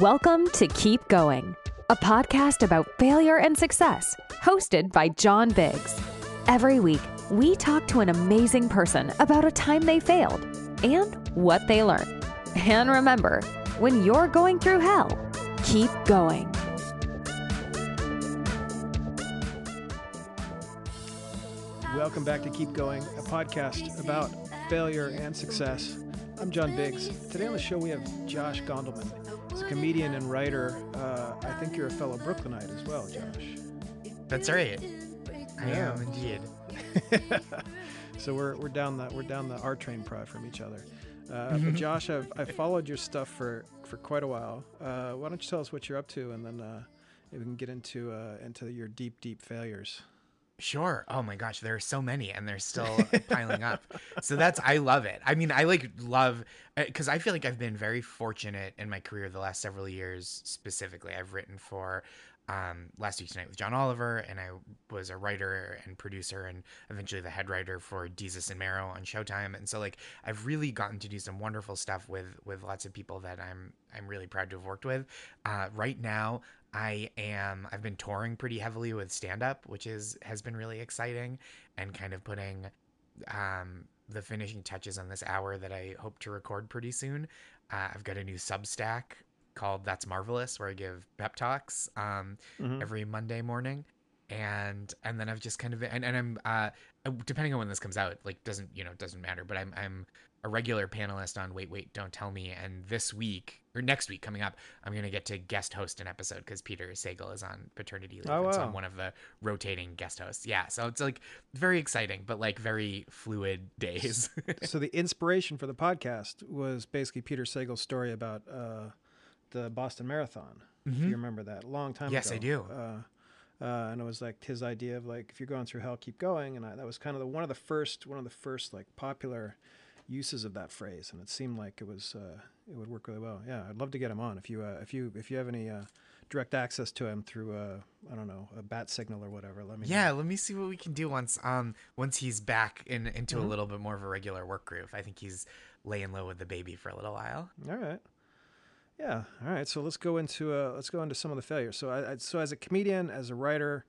Welcome to Keep Going, a podcast about failure and success, hosted by John Biggs. Every week, we talk to an amazing person about a time they failed and what they learned. And remember, when you're going through hell, keep going. Welcome back to Keep Going, a podcast about failure and success. I'm John Biggs. Today on the show we have Josh Gondelman. He's a comedian and writer. Uh, I think you're a fellow Brooklynite as well, Josh. That's right. I Yeah. am indeed. so we're, we're down the we're down the R train prod from each other. Uh, Mm-hmm. but Josh, I've, I've followed your stuff for, for quite a while. Uh, why don't you tell us what you're up to, and then uh, we can get into uh, into your deep deep failures. Sure. Oh my gosh, there are so many and they're still piling up. So that's I love it. I mean, I like love because I feel like I've been very fortunate in my career the last several years. Specifically, I've written for um, Last Week Tonight with John Oliver, and I was a writer and producer, and eventually the head writer for Desus and Mero on Showtime. And so, like, I've really gotten to do some wonderful stuff with with lots of people that I'm I'm really proud to have worked with. Uh, right now, I am I've been touring pretty heavily with stand up, which is has been really exciting and kind of putting um the finishing touches on this hour that I hope to record pretty soon. Uh, I've got a new Substack called That's Marvelous where I give pep talks um Mhm. every Monday morning. And and then I've just kind of and, and I'm uh depending on when this comes out, like doesn't you know, doesn't matter, but I'm I'm a regular panelist on Wait Wait Don't Tell Me and this week or next week coming up, I'm gonna get to guest host an episode because Peter Sagal is on paternity leave. Oh, and so. I'm one of the rotating guest hosts. Yeah. So it's like very exciting, but like very fluid days. so the inspiration for the podcast was basically Peter Sagal's story about uh, the Boston Marathon. If you remember that, a long time Mm-hmm. Yes. I do. Uh, uh, and it was like his idea of like if you're going through hell, keep going. And I, that was kind of the one of the first one of the first like popular uses of that phrase. And it seemed like it was uh, it would work really well. Yeah, I'd love to get him on if you uh, if you if you have any uh, direct access to him through uh, I don't know a bat signal or whatever. Let me know. yeah, let me see what we can do once um once he's back in into Mm-hmm. a little bit more of a regular work groove. I think he's laying low with the baby for a little while. All right. Yeah. All right. So let's go into uh, let's go into some of the failures. So I, I so as a comedian, as a writer,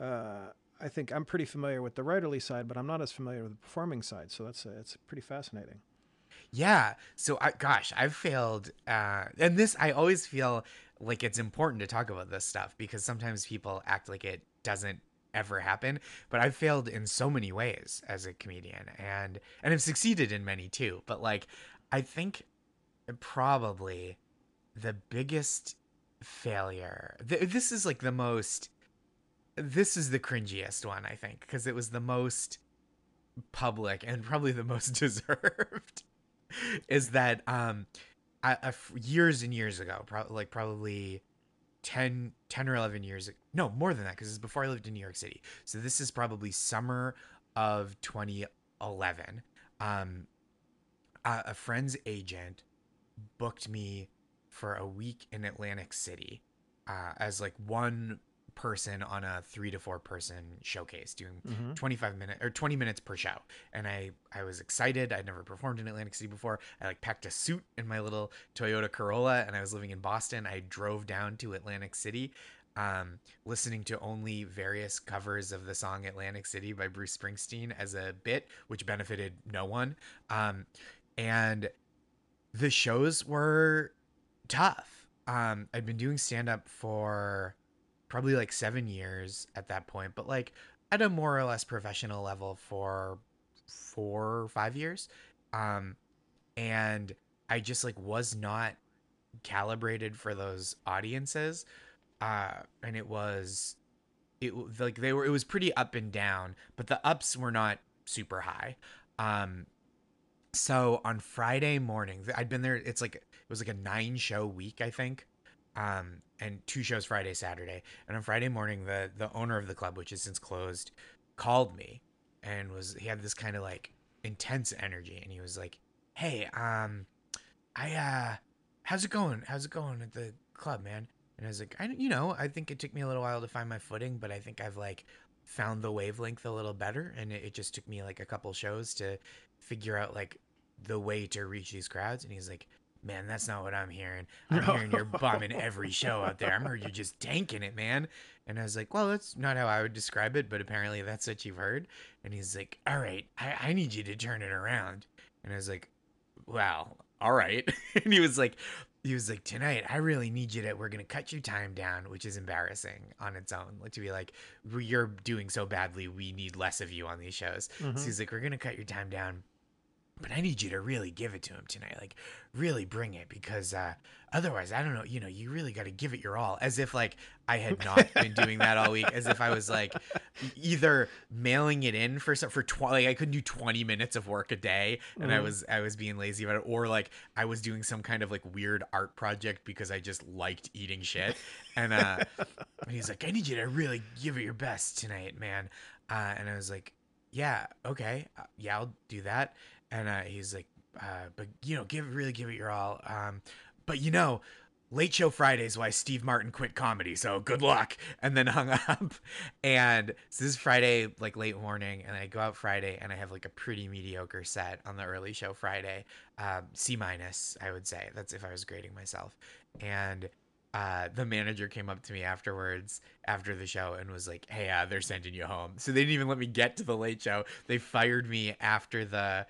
uh, I think I'm pretty familiar with the writerly side, but I'm not as familiar with the performing side. So that's it's pretty fascinating. Yeah. So I gosh, I've failed uh and this I always feel like it's important to talk about this stuff because sometimes people act like it doesn't ever happen, but I've failed in so many ways as a comedian and and I've succeeded in many too. But like I think probably the biggest failure th- this is like the most this is the cringiest one I think because it was the most public and probably the most deserved is that um I, I years and years ago probably like probably 10 10 or 11 years no more than that because it's before i lived in new york city. So this is probably summer of 2011 um a, a friend's agent booked me for a week in atlantic city uh, as like one person on a three to four person showcase doing Mhm. 25 minutes or 20 minutes per show. And i i was excited. I'd never performed in atlantic city before. I like packed a suit in my little toyota corolla and i was living in boston. I drove down to atlantic city um listening to only various covers of the song atlantic city by bruce springsteen as a bit which benefited no one. Um and the shows were tough. Um i'd been doing stand up for probably like seven years at that point, but like at a more or less professional level for four or five years. Um, and I just like was not calibrated for those audiences. Uh, and it was, it like they were, it was pretty up and down, but the ups were not super high. Um, so on Friday morning, I'd been there. It's like, it was like a nine show week, I think um, and two shows Friday, Saturday. And on Friday morning, the the owner of the club, which is since closed, called me and was he had this kind of like intense energy, and he was like, "Hey, um, I uh, how's it going? How's it going at the club, man?" And I was like, "I you know, I think it took me a little while to find my footing, but I think I've like found the wavelength a little better, and it, it just took me like a couple shows to figure out like the way to reach these crowds." And he's like man, that's not what I'm hearing. I'm hearing you're bombing every show out there. I'm heard you're just tanking it, man. And I was like, well, that's not how I would describe it, but apparently that's what you've heard. And he's like, all right, I, I need you to turn it around. And I was like, wow, all right. and he was like, he was like, tonight, I really need you to, we're going to cut your time down, which is embarrassing on its own. Like to be like, you're doing so badly. We need less of you on these shows. Mhm. So he's like, we're going to cut your time down but I need you to really give it to him tonight. Like, really bring it because uh, otherwise, I don't know. You know, you really got to give it your all. As if like I had not been doing that all week. As if I was like either mailing it in for some for twenty. Like I couldn't do twenty minutes of work a day, and I Mhm. was I was being lazy about it, or like I was doing some kind of like weird art project because I just liked eating shit. And uh, and he's like, I need you to really give it your best tonight, man. Uh, and I was like, yeah, okay, uh, yeah, I'll do that. And uh, he's like, uh, but you know, give really give it your all. Um, but you know, Late Show Fridays why Steve Martin quit comedy. So good luck. And then hung up. And so this is Friday, like late morning, and I go out Friday, and I have like a pretty mediocre set on the early show Friday, um, C minus, I would say. That's if I was grading myself. And uh, the manager came up to me afterwards after the show and was like, "Hey, uh, they're sending you home." So they didn't even let me get to the late show. They fired me after the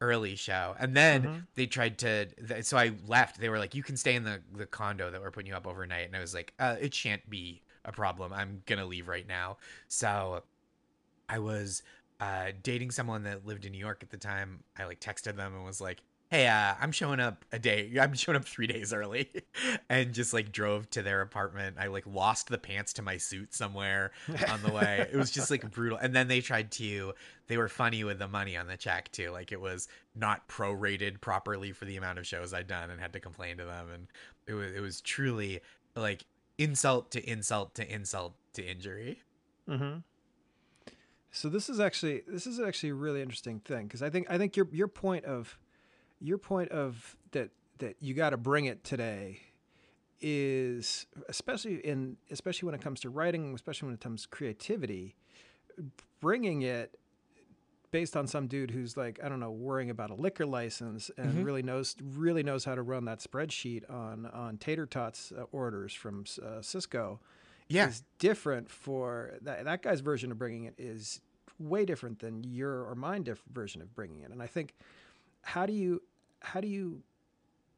early show, and then Mhm. they tried to. th- So I left. They were like, "You can stay in the the condo that we're putting you up overnight," and I was like, uh, "It shan't be a problem. I'm gonna leave right now." So I was uh, dating someone that lived in New York at the time. I like texted them and was like, "Hey, uh, I'm showing up a day. I'm showing up three days early," and just like drove to their apartment. I like lost the pants to my suit somewhere on the way. it was just like brutal. And then they tried to. They were funny with the money on the check too. Like it was not prorated properly for the amount of shows I'd done, and had to complain to them. And it was it was truly like insult to insult to insult to injury. Mm-hmm. So this is actually this is actually a really interesting thing because I think I think your your point of your point of that that you got to bring it today is especially in especially when it comes to writing, especially when it comes to creativity, bringing it based on some dude who's like I don't know worrying about a liquor license and Mhm. really knows really knows how to run that spreadsheet on on tater tots uh, orders from uh, Sysco Yeah, is different for that, that guy's version of bringing it is way different than your or mine diff- version of bringing it and i think how do you how do you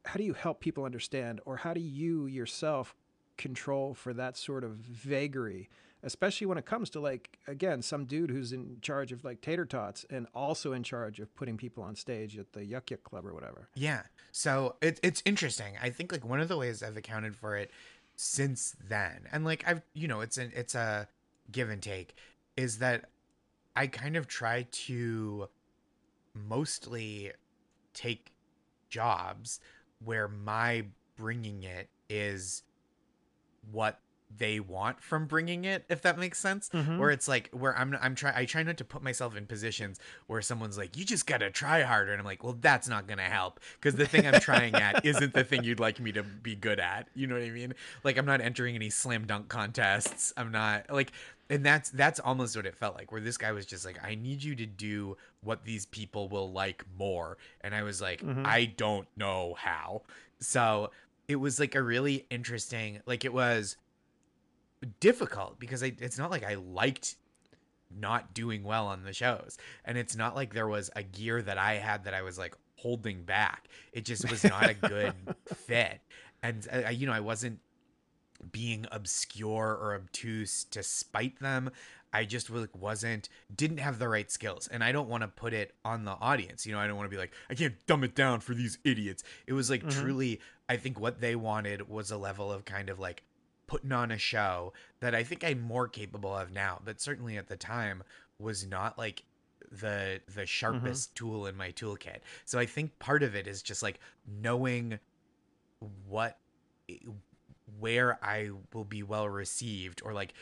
how do you help people understand or how do you yourself control for that sort of vagary especially when it comes to like again some dude who's in charge of like tater tots and also in charge of putting people on stage at the yuck yuck club or whatever Yeah. So it, it's interesting. I think like one of the ways I've accounted for it since then, and like I've, you know, it's an, it's a give and take, is that I kind of try to mostly take jobs where my bringing it is what they want from bringing it if that makes sense. Mhm. where it's like where i'm i'm try i try not to put myself in positions where someone's like you just gotta try harder. And i'm like well that's not gonna help. Because the thing i'm trying at isn't the thing you'd like me to be good at. You know what i mean? Like i'm not entering any slam dunk contests. I'm not like and that's that's almost what it felt like where this guy was just like i need you to do what these people will like more. And i was like Mhm. i don't know how. So it was like a really interesting like it was difficult because I, it's not like i liked not doing well on the shows. And it's not like there was a gear that i had that i was like holding back. It just was not a good fit. And uh, you know i wasn't being obscure or obtuse to spite them. I just like wasn't didn't have the right skills. And i don't want to put it on the audience. You know i don't want to be like i can't dumb it down for these idiots. It was like Mhm. truly i think what they wanted was a level of kind of like putting on a show that i think i'm more capable of now but certainly at the time was not like the the mm-hmm. sharpest tool in my toolkit. So i think part of it is just like knowing what eh, where I will be well received or like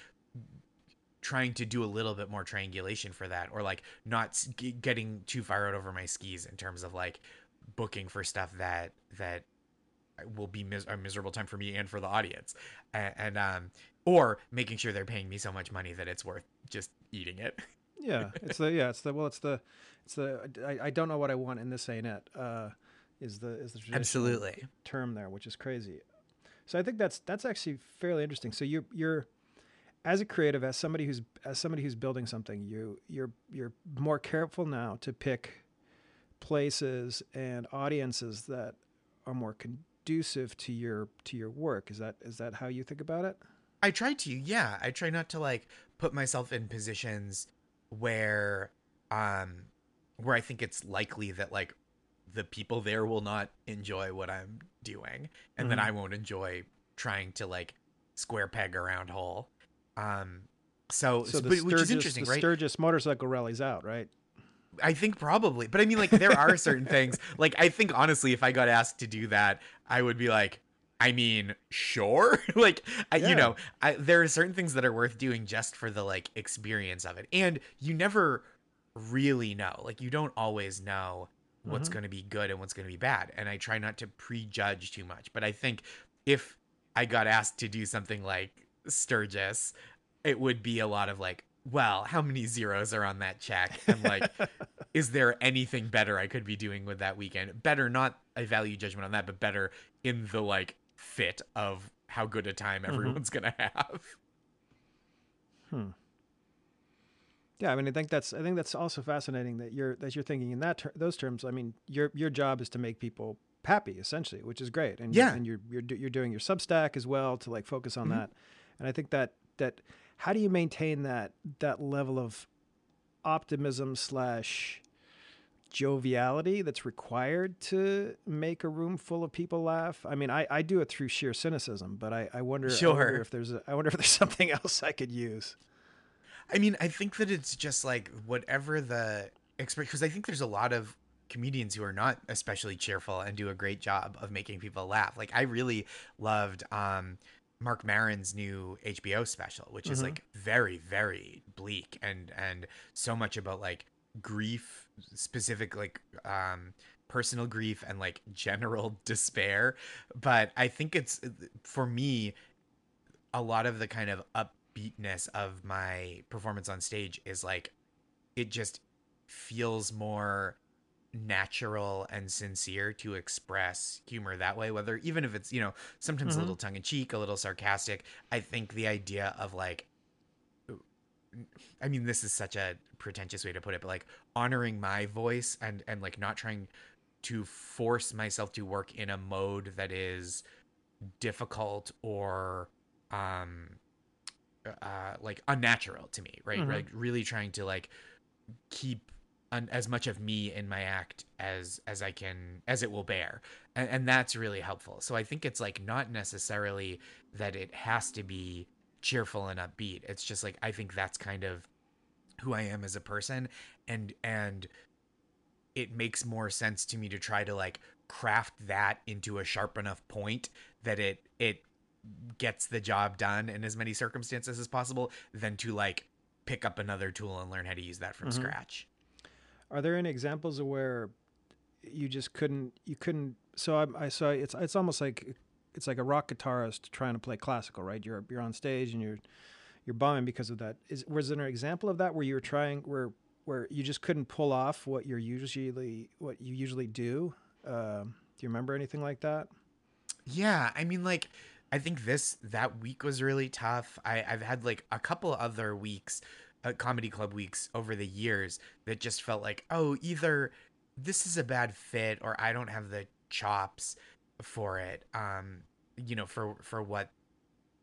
trying to do a little bit more triangulation for that or like not getting too far out over my skis in terms of like booking for stuff that that will be mis- a miserable time for me and for the audience and, and um or making sure they're paying me so much money that it's worth just eating it yeah it's the yeah it's the well it's the it's the i, I don't know what i want and this ain't it uh is the is the Absolutely. term there, which is crazy. So I think that's that's actually fairly interesting. So you're you're as a creative, as somebody who's as somebody who's building something, you you're you're more careful now to pick places and audiences that are more conducive to your to your work. Is that is that how you think about it? I try to, yeah. I try not to like put myself in positions where um where I think it's likely that like the people there will not enjoy what I'm doing and then Mhm. I won't enjoy trying to like square peg around hole. Um so, So the but, which is Sturgis, interesting, the right? Sturgis motorcycle rallies out, right? I think probably. But I mean, like, there are certain things. Like, I think honestly, if I got asked to do that, I would be like, I mean, sure. like, I, Yeah. you know, I, there are certain things that are worth doing just for the like experience of it. And you never really know. Like, you don't always know what's Mhm. going to be good and what's going to be bad. And I try not to prejudge too much. But I think if I got asked to do something like Sturgis, it would be a lot of like, well, how many zeros are on that check? And like, is there anything better I could be doing with that weekend? Better, not a value judgment on that, but better in the like fit of how good a time everyone's gonna have. Hmm. Yeah, I mean, I think that's I think that's also fascinating that you're that you're thinking in that ter- those terms. I mean, your your job is to make people happy, essentially, which is great. And Yeah. and you're you're do- you're doing your Substack as well to like focus on Mhm. that. And I think that that how do you maintain that that level of optimism slash joviality that's required to make a room full of people laugh? I mean, I, I do it through sheer cynicism, but I, I wonder I Sure. wonder if there's a, I wonder if there's something else I could use. I mean, I think that it's just like whatever the expect because I think there's a lot of comedians who are not especially cheerful and do a great job of making people laugh. Like I really loved um Marc Maron's new HBO special, which is Mhm. like very very bleak and and so much about like grief specific like um personal grief and like general despair but i think it's for me a lot of the kind of upbeatness of my performance on stage is like it just feels more natural and sincere to express humor that way whether even if it's you know sometimes Mhm. a little tongue in cheek a little sarcastic i think the idea of like I mean, this is such a pretentious way to put it, but like honoring my voice and and like not trying to force myself to work in a mode that is difficult or um uh like unnatural to me, right? Mhm. Like really trying to like keep an, as much of me in my act as as I can as it will bear. And and that's really helpful. So I think it's like not necessarily that it has to be cheerful and upbeat. It's just like I think that's kind of who I am as a person and and it makes more sense to me to try to like craft that into a sharp enough point that it it gets the job done in as many circumstances as possible than to like pick up another tool and learn how to use that from Mhm. scratch. Are there any examples of where you just couldn't you couldn't so I, I saw it's it's almost like it's like a rock guitarist trying to play classical, right? You're you're on stage and you're you're bombing because of that. Is was there an example of that where you were trying where where you just couldn't pull off what you're usually what you usually do? Um, do you remember anything like that? Yeah, I mean, like, I think this that week was really tough. I I've had like a couple other weeks, uh, comedy club weeks over the years that just felt like, oh, either this is a bad fit or I don't have the chops for it. Um, you know, for for what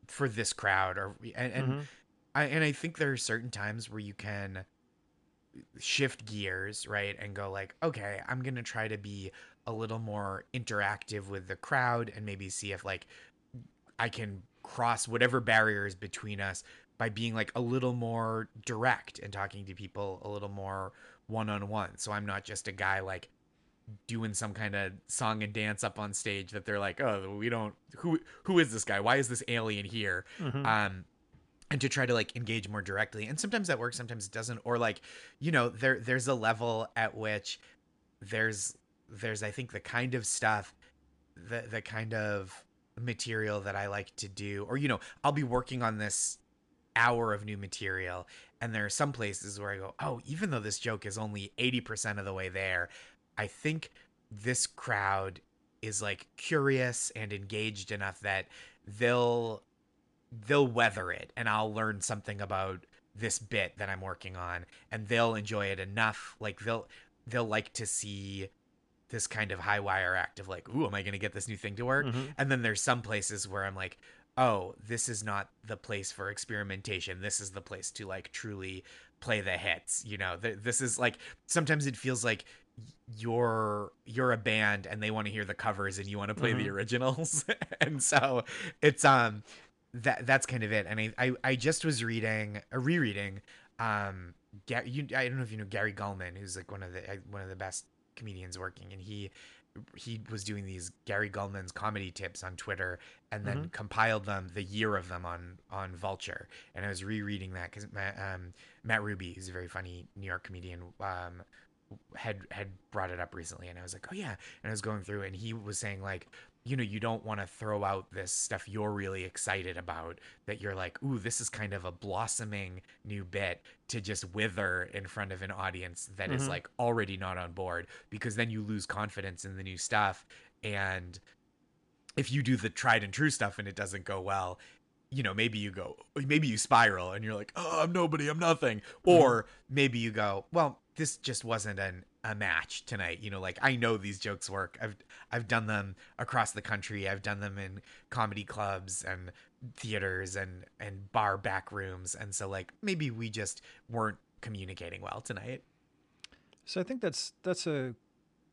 for this crowd or and, and Mhm. I and I think there are certain times where you can shift gears, right? And go like, okay, I'm going to try to be a little more interactive with the crowd and maybe see if like I can cross whatever barriers between us by being like a little more direct and talking to people a little more one-on-one. So I'm not just a guy like doing some kind of song and dance up on stage that they're like, "Oh, we don't who who is this guy? Why is this alien here?" Mhm. um and to try to like engage more directly and sometimes that works sometimes it doesn't or like you know there there's a level at which there's there's i think the kind of stuff the the kind of material that i like to do or you know i'll be working on this hour of new material and there are some places where i go oh even though this joke is only 80% of the way there i think this crowd is like curious and engaged enough that they'll they'll weather it and I'll learn something about this bit that I'm working on and they'll enjoy it enough like they'll they'll like to see this kind of high wire act of like ooh am I going to get this new thing to work Mhm. and then there's some places where I'm like oh this is not the place for experimentation. This is the place to like truly play the hits you know? Th- this is like sometimes it feels like you're you're a band and they want to hear the covers and you want to play the Mhm. originals. And so it's um that that's kind of it. And i i, I just was reading a rereading um Ga- you i don't know if you know gary gulman who's like one of the uh, one of the best comedians working. And he he was doing these Gary Gulman's comedy tips on Twitter and then compiled them the year of them on on Vulture. And I was rereading that because Matt, um, Matt Ruby who's a very funny New York comedian um, had had brought it up recently and I was like oh yeah. And I was going through and he was saying like you know you don't want to throw out this stuff you're really excited about that you're like ooh this is kind of a blossoming new bit to just wither in front of an audience that is Mhm. like already not on board because then you lose confidence in the new stuff. And if you do the tried and true stuff and it doesn't go well you know maybe you go maybe you spiral and you're like oh i'm nobody i'm nothing. Or maybe you go well this just wasn't an a match tonight you know like i know these jokes work i've i've done them across the country i've done them in comedy clubs and theaters and and bar back rooms and so like maybe we just weren't communicating well tonight So I think that's that's a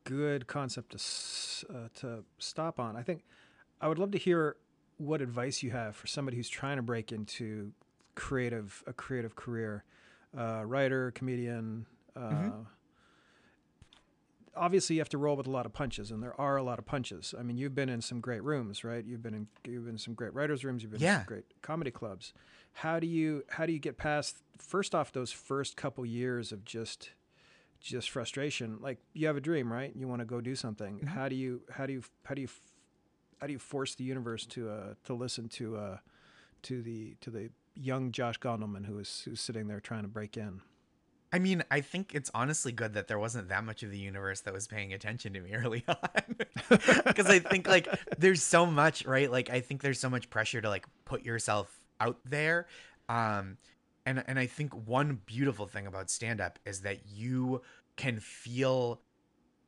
good concept to uh, to stop on. I think I would love to hear what advice you have for somebody who's trying to break into creative a creative career, uh, writer, comedian. Uh, Mhm. Obviously, you have to roll with a lot of punches, and there are a lot of punches. I mean, you've been in some great rooms, right? You've been in you've been in some great writers' rooms. You've been in some great comedy clubs. How do you how do you get past first off those first couple years of just just frustration like you have a dream right you want to go do something Mhm. how do you how do you how do you how do you force the universe to uh to listen to uh to the to the young Josh Gondelman who is who's sitting there trying to break in I mean, I think it's honestly good that there wasn't that much of the universe that was paying attention to me early on. Because I think like there's so much, right? Like I think there's so much pressure to like put yourself out there. Um and and I think one beautiful thing about stand up is that you can feel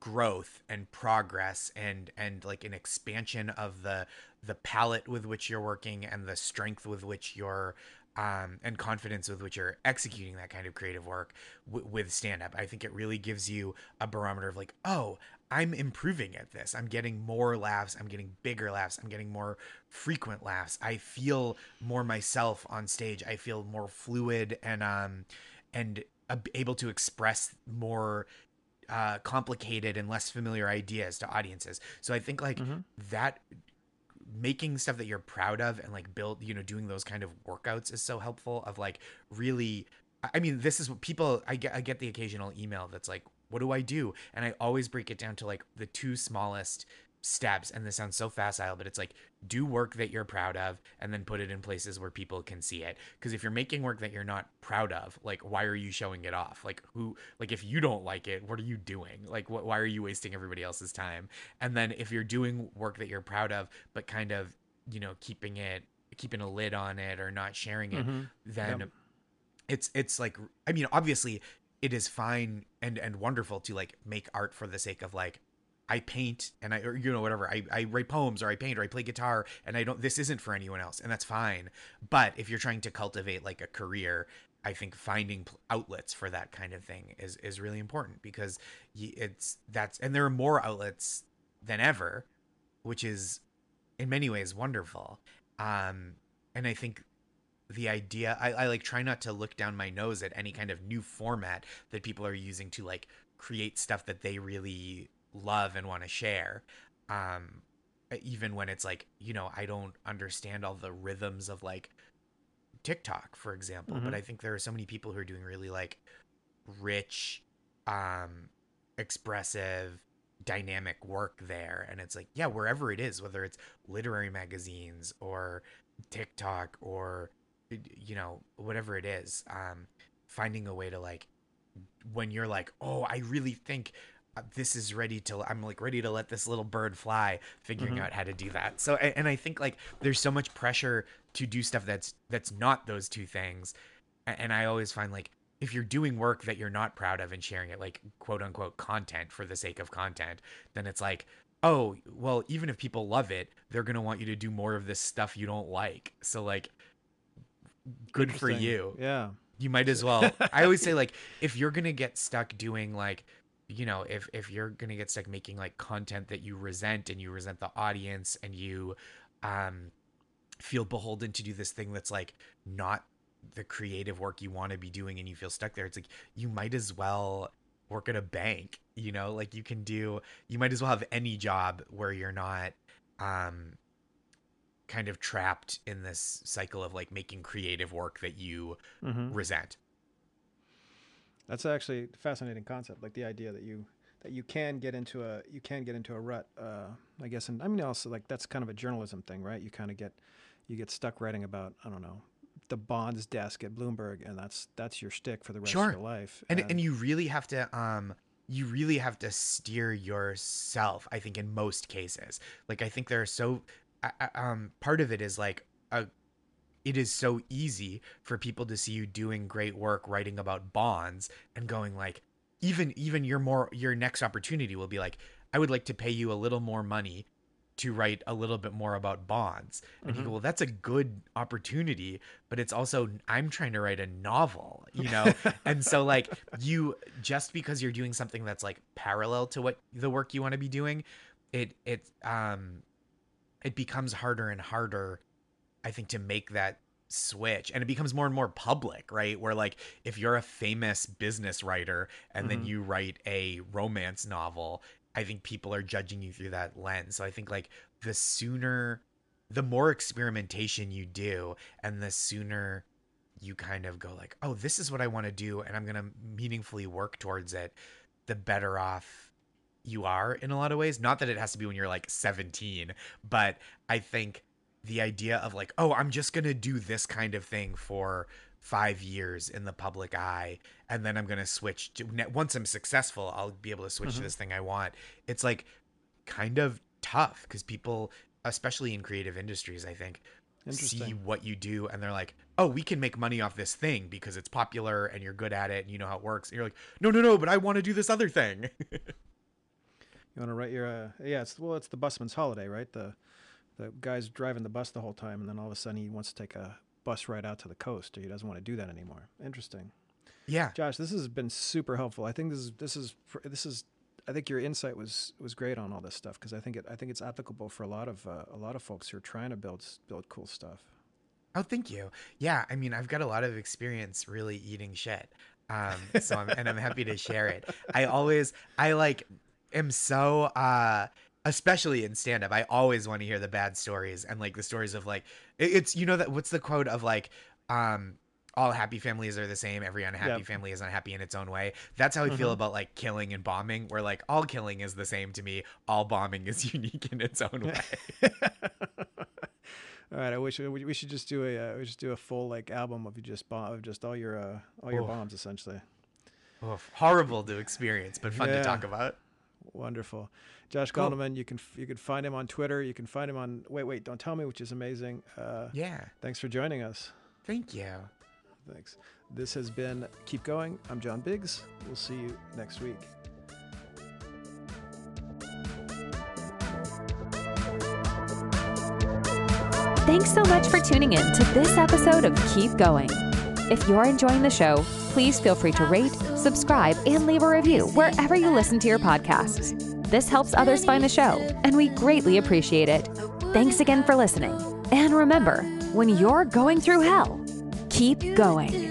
growth and progress and and like an expansion of the the palette with which you're working and the strength with which you're um, and confidence with which you're executing that kind of creative work w- with stand up. I think it really gives you a barometer of like, oh, I'm improving at this. I'm getting more laughs. I'm getting bigger laughs. I'm getting more frequent laughs. I feel more myself on stage. I feel more fluid and um and ab- able to express more uh, complicated and less familiar ideas to audiences. So I think like Mhm. that making stuff that you're proud of and like build, you know, doing those kind of workouts is so helpful of like really I- mean, this is what people I get I get the occasional email that's like, what do I do? And I always break it down to like the two smallest steps and this sounds so facile but it's like do work that you're proud of and then put it in places where people can see it because if you're making work that you're not proud of like why are you showing it off like who like if you don't like it what are you doing like what, why are you wasting everybody else's time and then if you're doing work that you're proud of but kind of you know keeping it keeping a lid on it or not sharing it Mhm. then Yep. it's it's like i mean obviously it is fine and and wonderful to like make art for the sake of like I paint and I, or you know, whatever. I, I write poems or I paint or I play guitar and I don't, this isn't for anyone else and that's fine. But if you're trying to cultivate like a career, I think finding outlets for that kind of thing is, is really important because it's, that's, and there are more outlets than ever, which is in many ways wonderful. Um, and I think the idea, I, I like try not to look down my nose at any kind of new format that people are using to like create stuff that they really love and want to share um even when it's like you know i don't understand all the rhythms of like tiktok for example but Mhm. i think there are so many people who are doing really like rich um expressive dynamic work there and it's like yeah wherever it is whether it's literary magazines or tiktok or you know whatever it is um finding a way to like when you're like oh i really think this is ready to i'm like ready to let this little bird fly figuring Mhm. out how to do that. So a- and i think like there's so much pressure to do stuff that's that's not those two things. And i always find like if you're doing work that you're not proud of and sharing it like quote unquote content for the sake of content then it's like oh well even if people love it they're going to want you to do more of this stuff you don't like. So like good for you. Yeah. you might as well. I always say like if you're gonna get stuck doing like you know if if you're gonna get stuck making like content that you resent and you resent the audience and you um feel beholden to do this thing that's like not the creative work you want to be doing and you feel stuck there it's like you might as well work at a bank you know? Like you can do you might as well have any job where you're not um kind of trapped in this cycle of like making creative work that you hmm resent That's actually a fascinating concept. Like the idea that you that you can get into a you can get into a rut. Uh, I guess, and I mean also like that's kind of a journalism thing, right? You kind of get you get stuck writing about I don't know the bonds desk at Bloomberg, and that's that's your stick for the rest Sure. of your life. and and you really have to um you really have to steer yourself i think in most cases like i think there are so I- I- um part of it is like a it is so easy for people to see you doing great work writing about bonds and going like even even your more your next opportunity will be like i would like to pay you a little more money to write a little bit more about bonds and you Mhm. go well that's a good opportunity but it's also i'm trying to write a novel you know and so like you just because you're doing something that's like parallel to what the work you want to be doing it it um it becomes harder and harder i think to make that switch and it becomes more and more public right? Where like if you're a famous business writer and then Mhm. you write a romance novel i think people are judging you through that lens. So i think like the sooner the more experimentation you do and the sooner you kind of go like oh this is what i want to do and i'm going to meaningfully work towards it the better off you are in a lot of ways. Not that it has to be when you're like 17 but i think the idea of like oh i'm just going to do this kind of thing for 5 years in the public eye and then i'm going to switch to once i'm successful i'll be able to switch to Mhm. this thing i want it's like kind of tough cuz people especially in creative industries i think see what you do and they're like oh we can make money off this thing because it's popular and you're good at it and you know how it works and you're like no no no but i want to do this other thing You want to write your uh, yeah? It's well, it's the busman's holiday, right? The the guy's driving the bus the whole time, and then all of a sudden he wants to take a bus ride out to the coast. Or he doesn't want to do that anymore. Interesting. yeah Josh, this has been super helpful. I think this is this is this is I think your insight was was great on all this stuff because I think it I think it's applicable for a lot of uh, a lot of folks who are trying to build build cool stuff. Oh, thank you. Yeah, I mean, I've got a lot of experience really eating shit. Um, so I'm, and I'm happy to share it. I always, I like, am so, uh, especially in stand up, I always want to hear the bad stories and like the stories of like, it's, you know, that what's the quote of like, um, all happy families are the same. Every unhappy Yep. family is unhappy in its own way. That's how I feel Mhm. about like killing and bombing, where like all killing is the same to me. All bombing is unique in its own way. all right, I wish we we should just do a uh, we should do a full like album of you just bomb of just all your uh, all your Oof. bombs essentially. Oof, horrible to experience, but fun Yeah. to talk about. Wonderful. Josh Cool. Gondelman, you can you can find him on Twitter. You can find him on Wait Wait Don't Tell Me, which is amazing. Uh, Yeah. Thanks for joining us. Thank you. Thanks. This has been Keep Going. I'm John Biggs. We'll see you next week. Thanks so much for tuning in to this episode of Keep Going. If you're enjoying the show, please feel free to rate, subscribe, and leave a review wherever you listen to your podcasts. This helps others find the show, and we greatly appreciate it. Thanks again for listening. And remember, when you're going through hell, keep going.